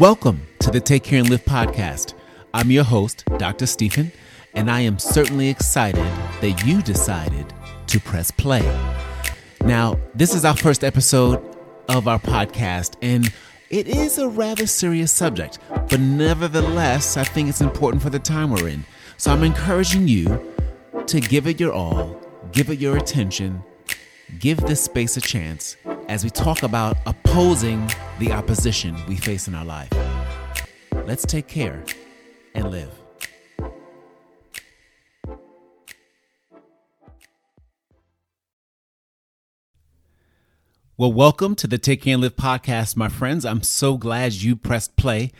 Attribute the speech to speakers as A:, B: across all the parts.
A: Welcome to the Take Care and Live podcast. I'm your host, Dr. Stephen, and I am certainly excited that you decided to press play. Now, this is our first episode of our podcast, and it is a rather serious subject, but nevertheless, I think it's important for the time we're in. So I'm encouraging you to give it your all, give it your attention, give this space a chance as we talk about opposing the opposition we face in our life. Let's take care and live. Well, welcome to the Take Care and Live podcast, my friends. I'm so glad you pressed play.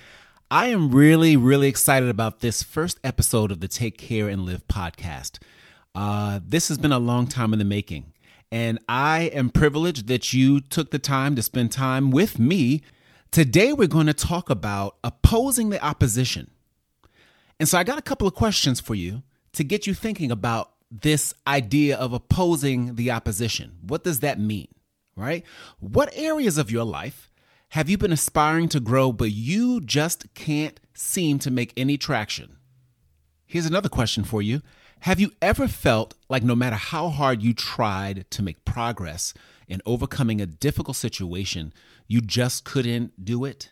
A: I am really, really excited about this first episode of the Take Care and Live podcast. Uh, this has been a long time in the making. And I am privileged that you took the time to spend time with me. Today, we're going to talk about opposing the opposition. And so, I got a couple of questions for you to get you thinking about this idea of opposing the opposition. What does that mean? Right? What areas of your life have you been aspiring to grow, but you just can't seem to make any traction? Here's another question for you have you ever felt like no matter how hard you tried to make progress in overcoming a difficult situation, you just couldn't do it?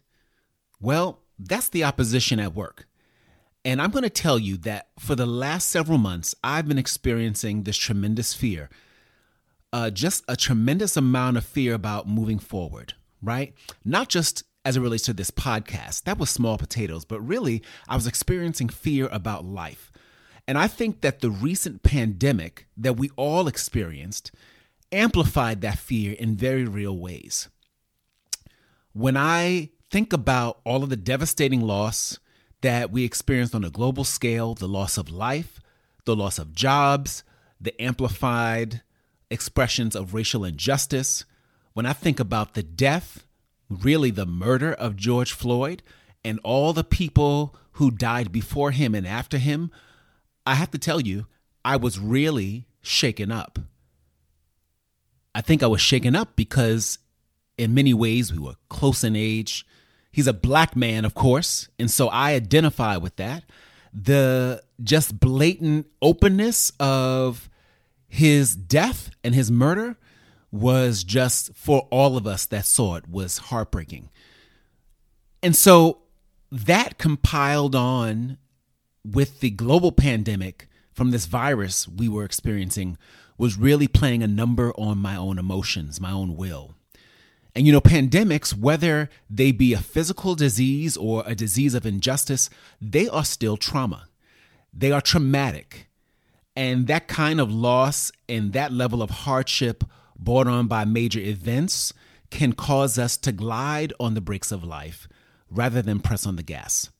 A: Well, that's the opposition at work. And I'm going to tell you that for the last several months, I've been experiencing this tremendous fear, uh, just a tremendous amount of fear about moving forward, right? Not just as it relates to this podcast, that was small potatoes, but really, I was experiencing fear about life. And I think that the recent pandemic that we all experienced amplified that fear in very real ways. When I think about all of the devastating loss that we experienced on a global scale the loss of life, the loss of jobs, the amplified expressions of racial injustice, when I think about the death, really the murder of George Floyd, and all the people who died before him and after him I have to tell you, I was really shaken up. I think I was shaken up because, in many ways, we were close in age. He's a black man, of course, and so I identify with that. The just blatant openness of his death and his murder was just for all of us that saw it was heartbreaking. And so that compiled on with the global pandemic from this virus we were experiencing was really playing a number on my own emotions, my own will. And you know, pandemics, whether they be a physical disease or a disease of injustice, they are still trauma. They are traumatic. And that kind of loss and that level of hardship brought on by major events can cause us to glide on the brakes of life rather than press on the gas.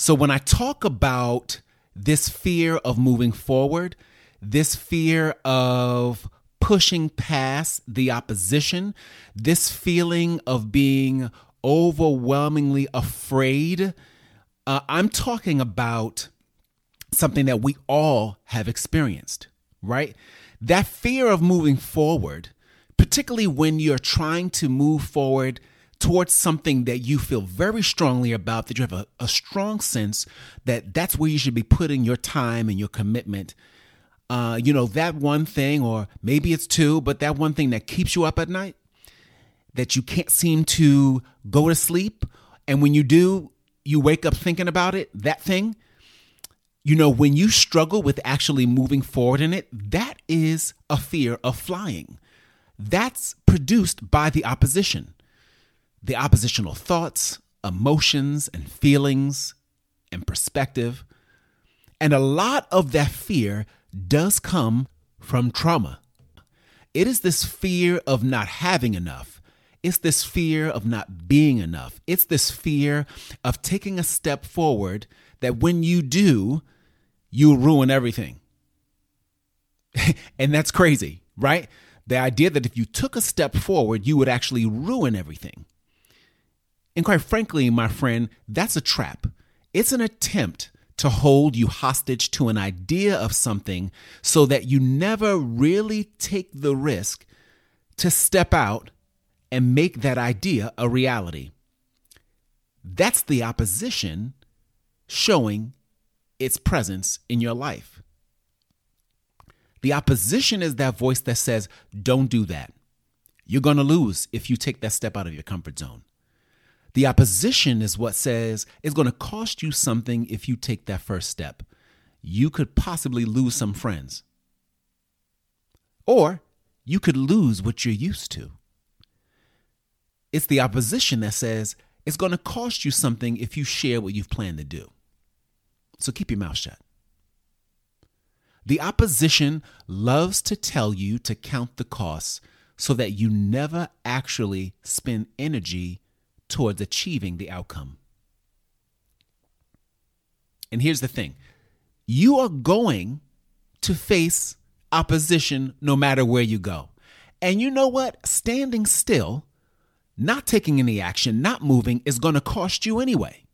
A: So when I talk about this fear of moving forward, this fear of pushing past the opposition, this feeling of being overwhelmingly afraid, uh, I'm talking about something that we all have experienced, right? That fear of moving forward, particularly when you're trying to move forward towards something that you feel very strongly about, that you have a, a strong sense that that's where you should be putting your time and your commitment. Uh, you know, that one thing, or maybe it's two, but that one thing that keeps you up at night, that you can't seem to go to sleep. And when you do, you wake up thinking about it, that thing. You know, when you struggle with actually moving forward in it, that is a fear of flying. That's produced by the opposition the oppositional thoughts, emotions, and feelings and perspective. And a lot of that fear does come from trauma. It is this fear of not having enough. It's this fear of not being enough. It's this fear of taking a step forward that when you do, you ruin everything. and that's crazy, right? The idea that if you took a step forward, you would actually ruin everything. And quite frankly, my friend, that's a trap. It's an attempt to hold you hostage to an idea of something so that you never really take the risk to step out and make that idea a reality. That's the opposition showing its presence in your life. The opposition is that voice that says, don't do that. You're going to lose if you take that step out of your comfort zone. The opposition is what says it's going to cost you something if you take that first step. You could possibly lose some friends. Or you could lose what you're used to. It's the opposition that says it's going to cost you something if you share what you've planned to do. So keep your mouth shut. The opposition loves to tell you to count the costs so that you never actually spend energy towards achieving the outcome. And here's the thing you are going to face opposition no matter where you go. And you know what? Standing still, not taking any action, not moving is going to cost you anyway.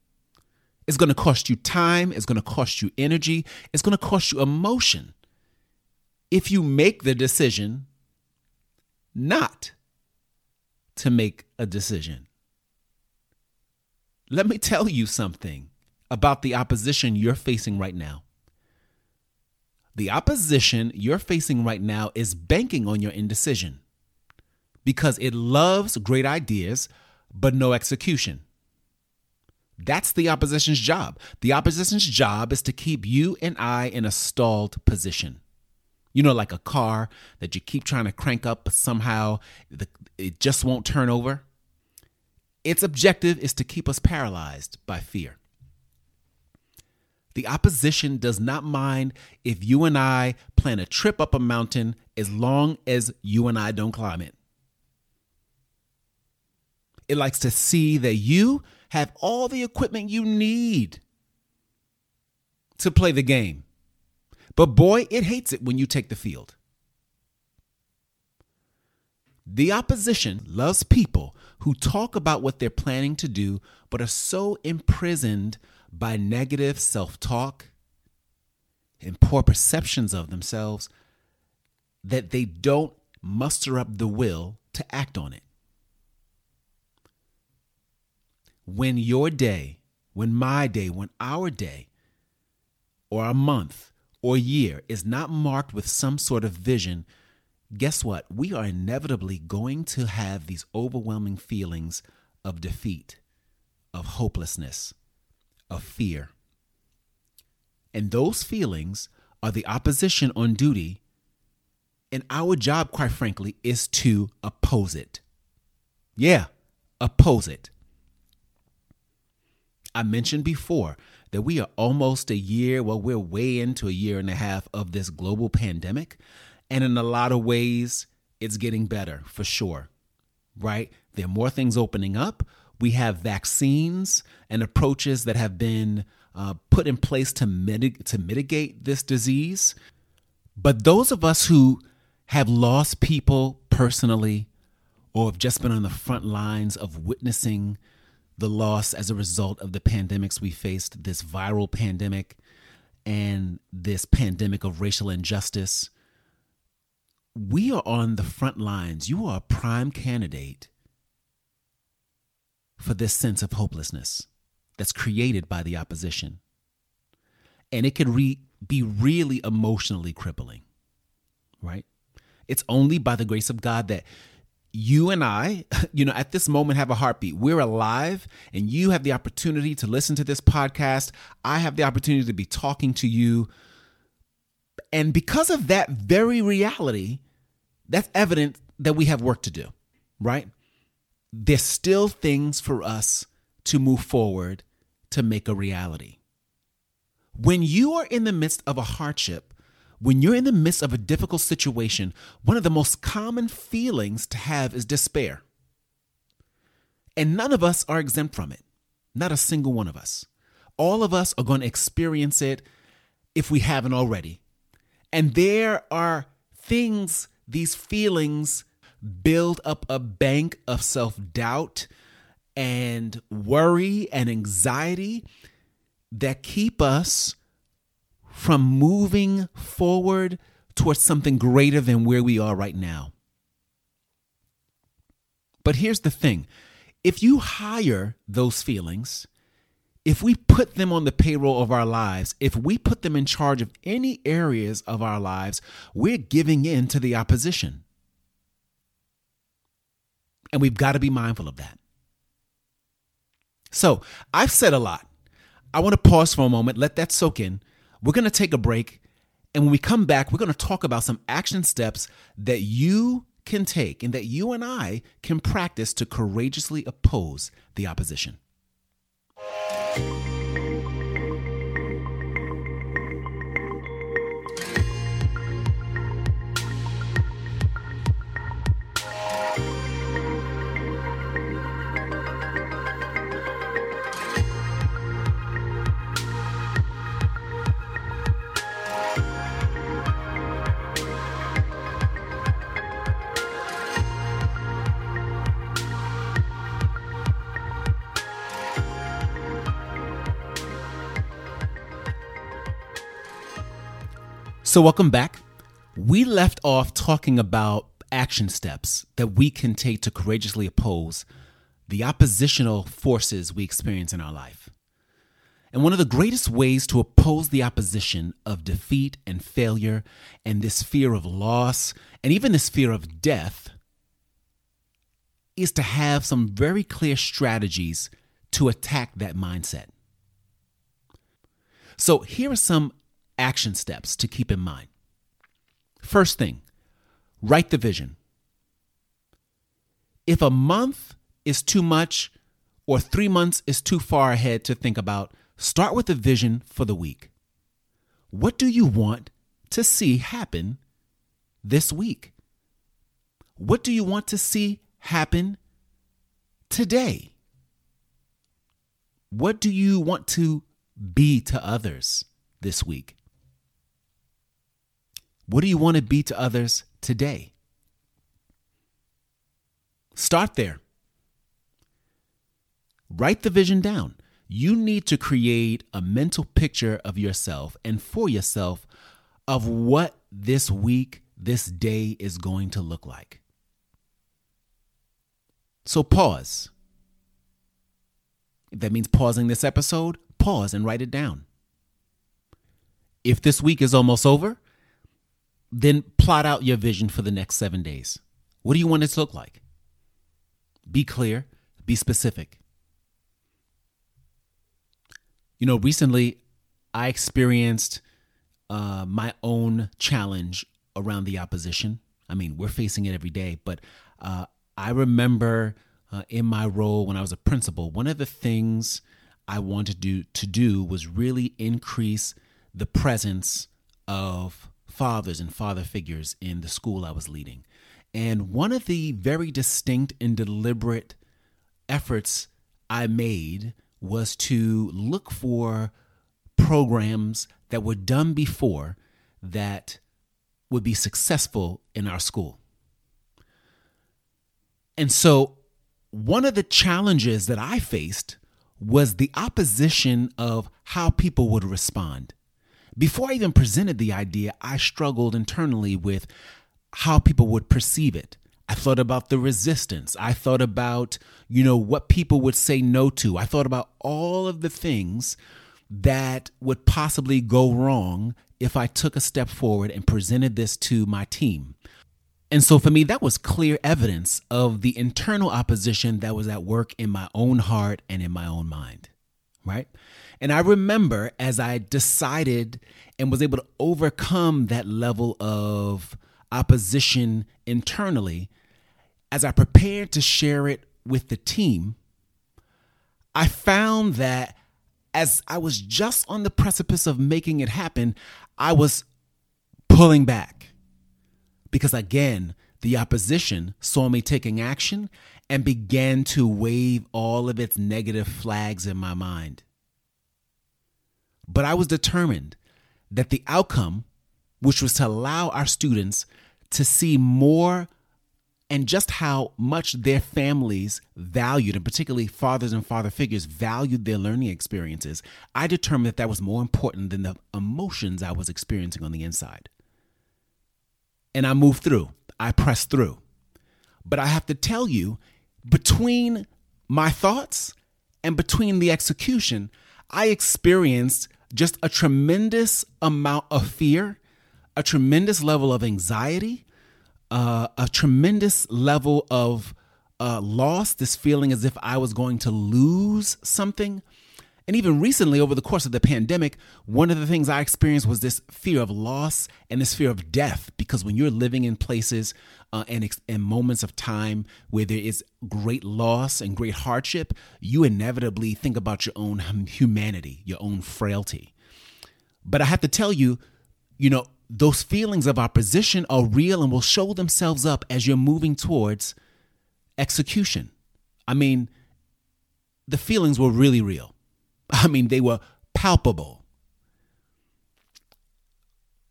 A: It's going to cost you time, it's going to cost you energy, it's going to cost you emotion if you make the decision not to make a decision. Let me tell you something about the opposition you're facing right now. The opposition you're facing right now is banking on your indecision because it loves great ideas but no execution. That's the opposition's job. The opposition's job is to keep you and I in a stalled position. You know, like a car that you keep trying to crank up, but somehow it just won't turn over. Its objective is to keep us paralyzed by fear. The opposition does not mind if you and I plan a trip up a mountain as long as you and I don't climb it. It likes to see that you have all the equipment you need to play the game. But boy, it hates it when you take the field. The opposition loves people who talk about what they're planning to do, but are so imprisoned by negative self talk and poor perceptions of themselves that they don't muster up the will to act on it. When your day, when my day, when our day, or a month, or year is not marked with some sort of vision, guess what? We are inevitably going to have these overwhelming feelings of defeat, of hopelessness, of fear. And those feelings are the opposition on duty. And our job, quite frankly, is to oppose it. Yeah, oppose it. I mentioned before that we are almost a year, well, we're way into a year and a half of this global pandemic. And in a lot of ways, it's getting better for sure, right? There are more things opening up. We have vaccines and approaches that have been uh, put in place to, mitig- to mitigate this disease. But those of us who have lost people personally or have just been on the front lines of witnessing the loss as a result of the pandemics we faced this viral pandemic and this pandemic of racial injustice. We are on the front lines. You are a prime candidate for this sense of hopelessness that's created by the opposition. And it could re- be really emotionally crippling, right? It's only by the grace of God that you and I, you know, at this moment have a heartbeat. We're alive, and you have the opportunity to listen to this podcast. I have the opportunity to be talking to you. And because of that very reality, that's evident that we have work to do, right? There's still things for us to move forward to make a reality. When you are in the midst of a hardship, when you're in the midst of a difficult situation, one of the most common feelings to have is despair. And none of us are exempt from it. Not a single one of us. All of us are going to experience it if we haven't already. And there are things, these feelings build up a bank of self doubt and worry and anxiety that keep us from moving forward towards something greater than where we are right now. But here's the thing if you hire those feelings, if we put them on the payroll of our lives, if we put them in charge of any areas of our lives, we're giving in to the opposition. And we've got to be mindful of that. So I've said a lot. I want to pause for a moment, let that soak in. We're going to take a break. And when we come back, we're going to talk about some action steps that you can take and that you and I can practice to courageously oppose the opposition you So, welcome back. We left off talking about action steps that we can take to courageously oppose the oppositional forces we experience in our life. And one of the greatest ways to oppose the opposition of defeat and failure and this fear of loss and even this fear of death is to have some very clear strategies to attack that mindset. So, here are some action steps to keep in mind. First thing, write the vision. If a month is too much or three months is too far ahead to think about, start with a vision for the week. What do you want to see happen this week? What do you want to see happen today? What do you want to be to others this week? What do you want to be to others today? Start there. Write the vision down. You need to create a mental picture of yourself and for yourself of what this week, this day is going to look like. So pause. If that means pausing this episode, pause and write it down. If this week is almost over, then plot out your vision for the next seven days. What do you want it to look like? Be clear, be specific. You know, recently I experienced uh, my own challenge around the opposition. I mean, we're facing it every day, but uh, I remember uh, in my role when I was a principal, one of the things I wanted to do, to do was really increase the presence of fathers and father figures in the school I was leading. And one of the very distinct and deliberate efforts I made was to look for programs that were done before that would be successful in our school. And so, one of the challenges that I faced was the opposition of how people would respond. Before I even presented the idea, I struggled internally with how people would perceive it. I thought about the resistance. I thought about, you know, what people would say no to. I thought about all of the things that would possibly go wrong if I took a step forward and presented this to my team. And so for me, that was clear evidence of the internal opposition that was at work in my own heart and in my own mind, right? And I remember as I decided and was able to overcome that level of opposition internally, as I prepared to share it with the team, I found that as I was just on the precipice of making it happen, I was pulling back. Because again, the opposition saw me taking action and began to wave all of its negative flags in my mind. But I was determined that the outcome, which was to allow our students to see more and just how much their families valued, and particularly fathers and father figures valued their learning experiences, I determined that that was more important than the emotions I was experiencing on the inside. And I moved through, I pressed through. But I have to tell you, between my thoughts and between the execution, I experienced just a tremendous amount of fear, a tremendous level of anxiety, uh, a tremendous level of uh, loss, this feeling as if I was going to lose something. And even recently, over the course of the pandemic, one of the things I experienced was this fear of loss and this fear of death. Because when you're living in places uh, and, and moments of time where there is great loss and great hardship, you inevitably think about your own humanity, your own frailty. But I have to tell you, you know, those feelings of opposition are real and will show themselves up as you're moving towards execution. I mean, the feelings were really real. I mean, they were palpable.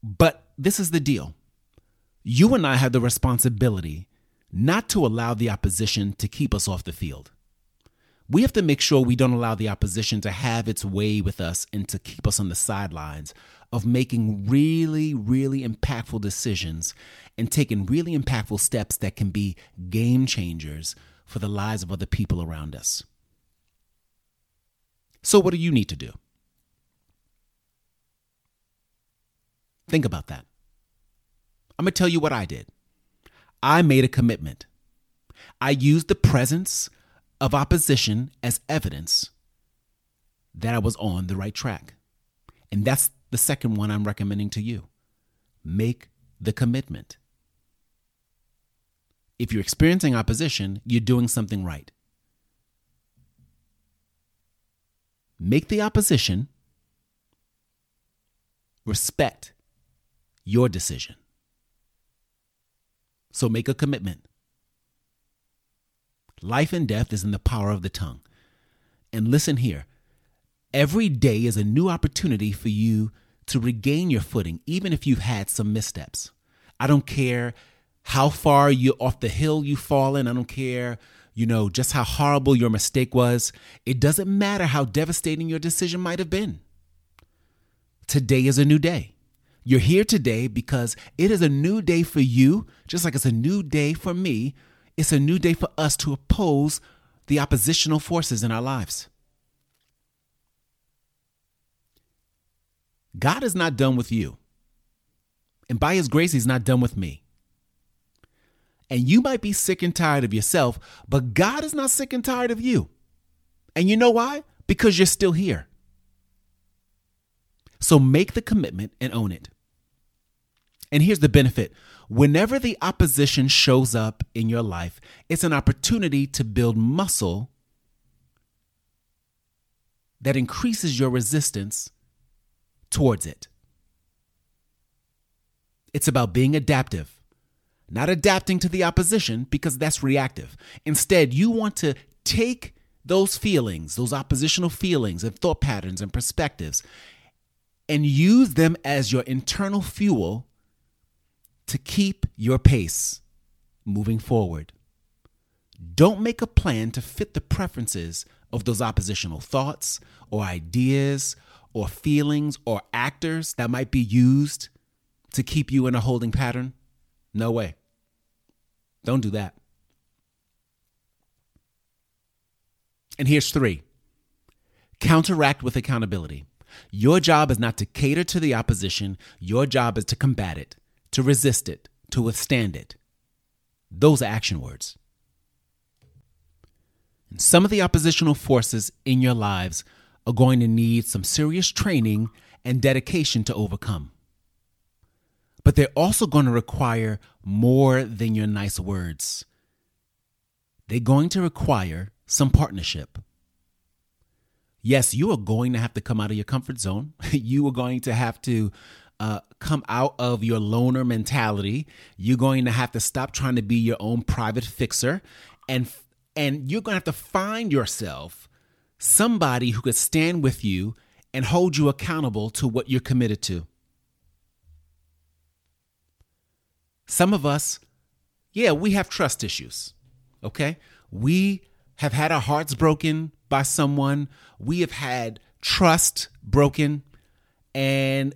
A: But this is the deal you and I have the responsibility not to allow the opposition to keep us off the field. We have to make sure we don't allow the opposition to have its way with us and to keep us on the sidelines of making really, really impactful decisions and taking really impactful steps that can be game changers for the lives of other people around us. So, what do you need to do? Think about that. I'm going to tell you what I did. I made a commitment. I used the presence of opposition as evidence that I was on the right track. And that's the second one I'm recommending to you. Make the commitment. If you're experiencing opposition, you're doing something right. Make the opposition respect your decision. So make a commitment. Life and death is in the power of the tongue. And listen here every day is a new opportunity for you to regain your footing, even if you've had some missteps. I don't care how far you off the hill you've fallen. I don't care you know, just how horrible your mistake was. It doesn't matter how devastating your decision might have been. Today is a new day. You're here today because it is a new day for you, just like it's a new day for me. It's a new day for us to oppose the oppositional forces in our lives. God is not done with you. And by his grace, he's not done with me. And you might be sick and tired of yourself, but God is not sick and tired of you. And you know why? Because you're still here. So make the commitment and own it. And here's the benefit whenever the opposition shows up in your life, it's an opportunity to build muscle that increases your resistance towards it. It's about being adaptive not adapting to the opposition because that's reactive. Instead, you want to take those feelings, those oppositional feelings and thought patterns and perspectives, and use them as your internal fuel to keep your pace moving forward. Don't make a plan to fit the preferences of those oppositional thoughts or ideas or feelings or actors that might be used to keep you in a holding pattern. No way. Don't do that. And here's three counteract with accountability. Your job is not to cater to the opposition, your job is to combat it, to resist it, to withstand it. Those are action words. And some of the oppositional forces in your lives are going to need some serious training and dedication to overcome but they're also going to require more than your nice words. They're going to require some partnership. Yes, you are going to have to come out of your comfort zone. you are going to have to uh, come out of your loner mentality. You're going to have to stop trying to be your own private fixer, and and you're going to have to find yourself somebody who could stand with you and hold you accountable to what you're committed to. Some of us, yeah, we have trust issues. Okay? We have had our hearts broken by someone. We have had trust broken. And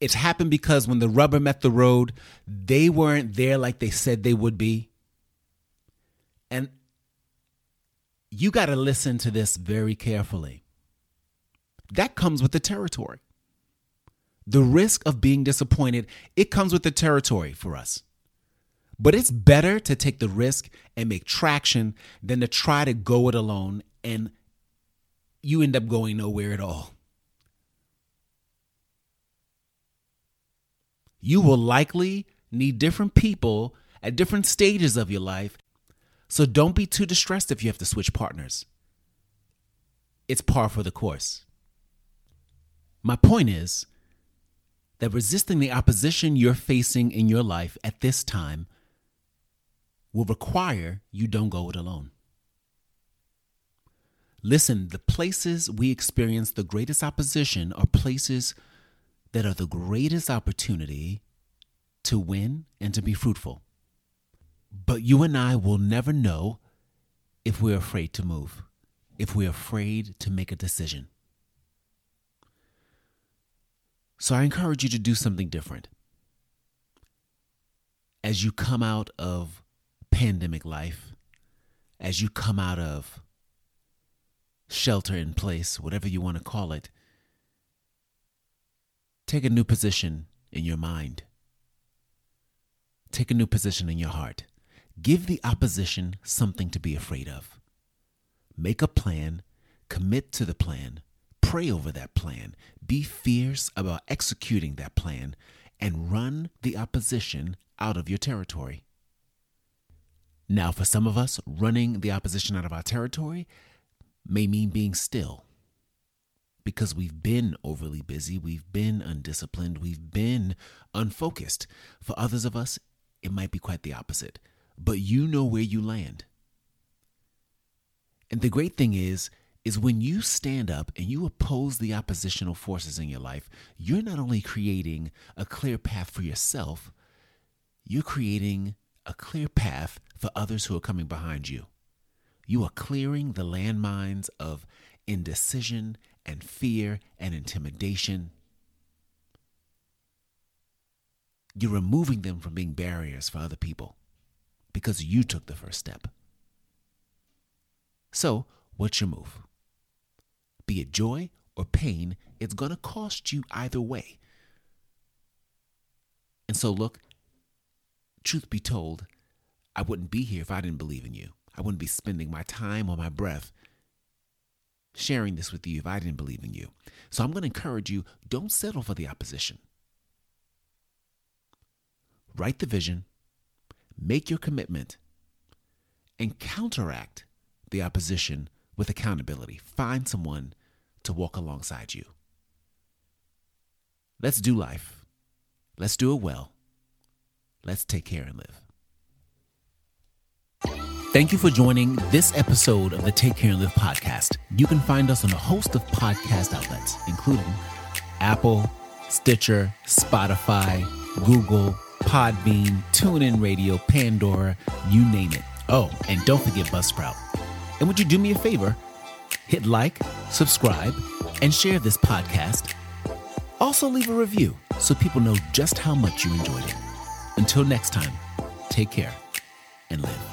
A: it's happened because when the rubber met the road, they weren't there like they said they would be. And you got to listen to this very carefully. That comes with the territory. The risk of being disappointed, it comes with the territory for us. But it's better to take the risk and make traction than to try to go it alone and you end up going nowhere at all. You will likely need different people at different stages of your life, so don't be too distressed if you have to switch partners. It's par for the course. My point is that resisting the opposition you're facing in your life at this time will require you don't go it alone. Listen, the places we experience the greatest opposition are places that are the greatest opportunity to win and to be fruitful. But you and I will never know if we're afraid to move, if we're afraid to make a decision. So I encourage you to do something different. As you come out of pandemic life, as you come out of shelter in place, whatever you want to call it, take a new position in your mind. Take a new position in your heart. Give the opposition something to be afraid of. Make a plan, commit to the plan, pray over that plan, be fierce about executing that plan, and run the opposition out of your territory. Now, for some of us, running the opposition out of our territory may mean being still because we've been overly busy, we've been undisciplined, we've been unfocused. For others of us, it might be quite the opposite, but you know where you land. And the great thing is, is when you stand up and you oppose the oppositional forces in your life, you're not only creating a clear path for yourself, you're creating a clear path for others who are coming behind you. You are clearing the landmines of indecision and fear and intimidation. You're removing them from being barriers for other people because you took the first step. So, what's your move? Be it joy or pain, it's going to cost you either way. And so, look, truth be told, I wouldn't be here if I didn't believe in you. I wouldn't be spending my time or my breath sharing this with you if I didn't believe in you. So I'm going to encourage you don't settle for the opposition. Write the vision, make your commitment, and counteract the opposition with accountability. Find someone to walk alongside you. Let's do life. Let's do it well. Let's take care and live. Thank you for joining this episode of the Take Care and Live podcast. You can find us on a host of podcast outlets, including Apple, Stitcher, Spotify, Google, Podbean, TuneIn Radio, Pandora, you name it. Oh, and don't forget Buzzsprout. And would you do me a favor? Hit like, subscribe, and share this podcast. Also, leave a review so people know just how much you enjoyed it. Until next time, take care and live.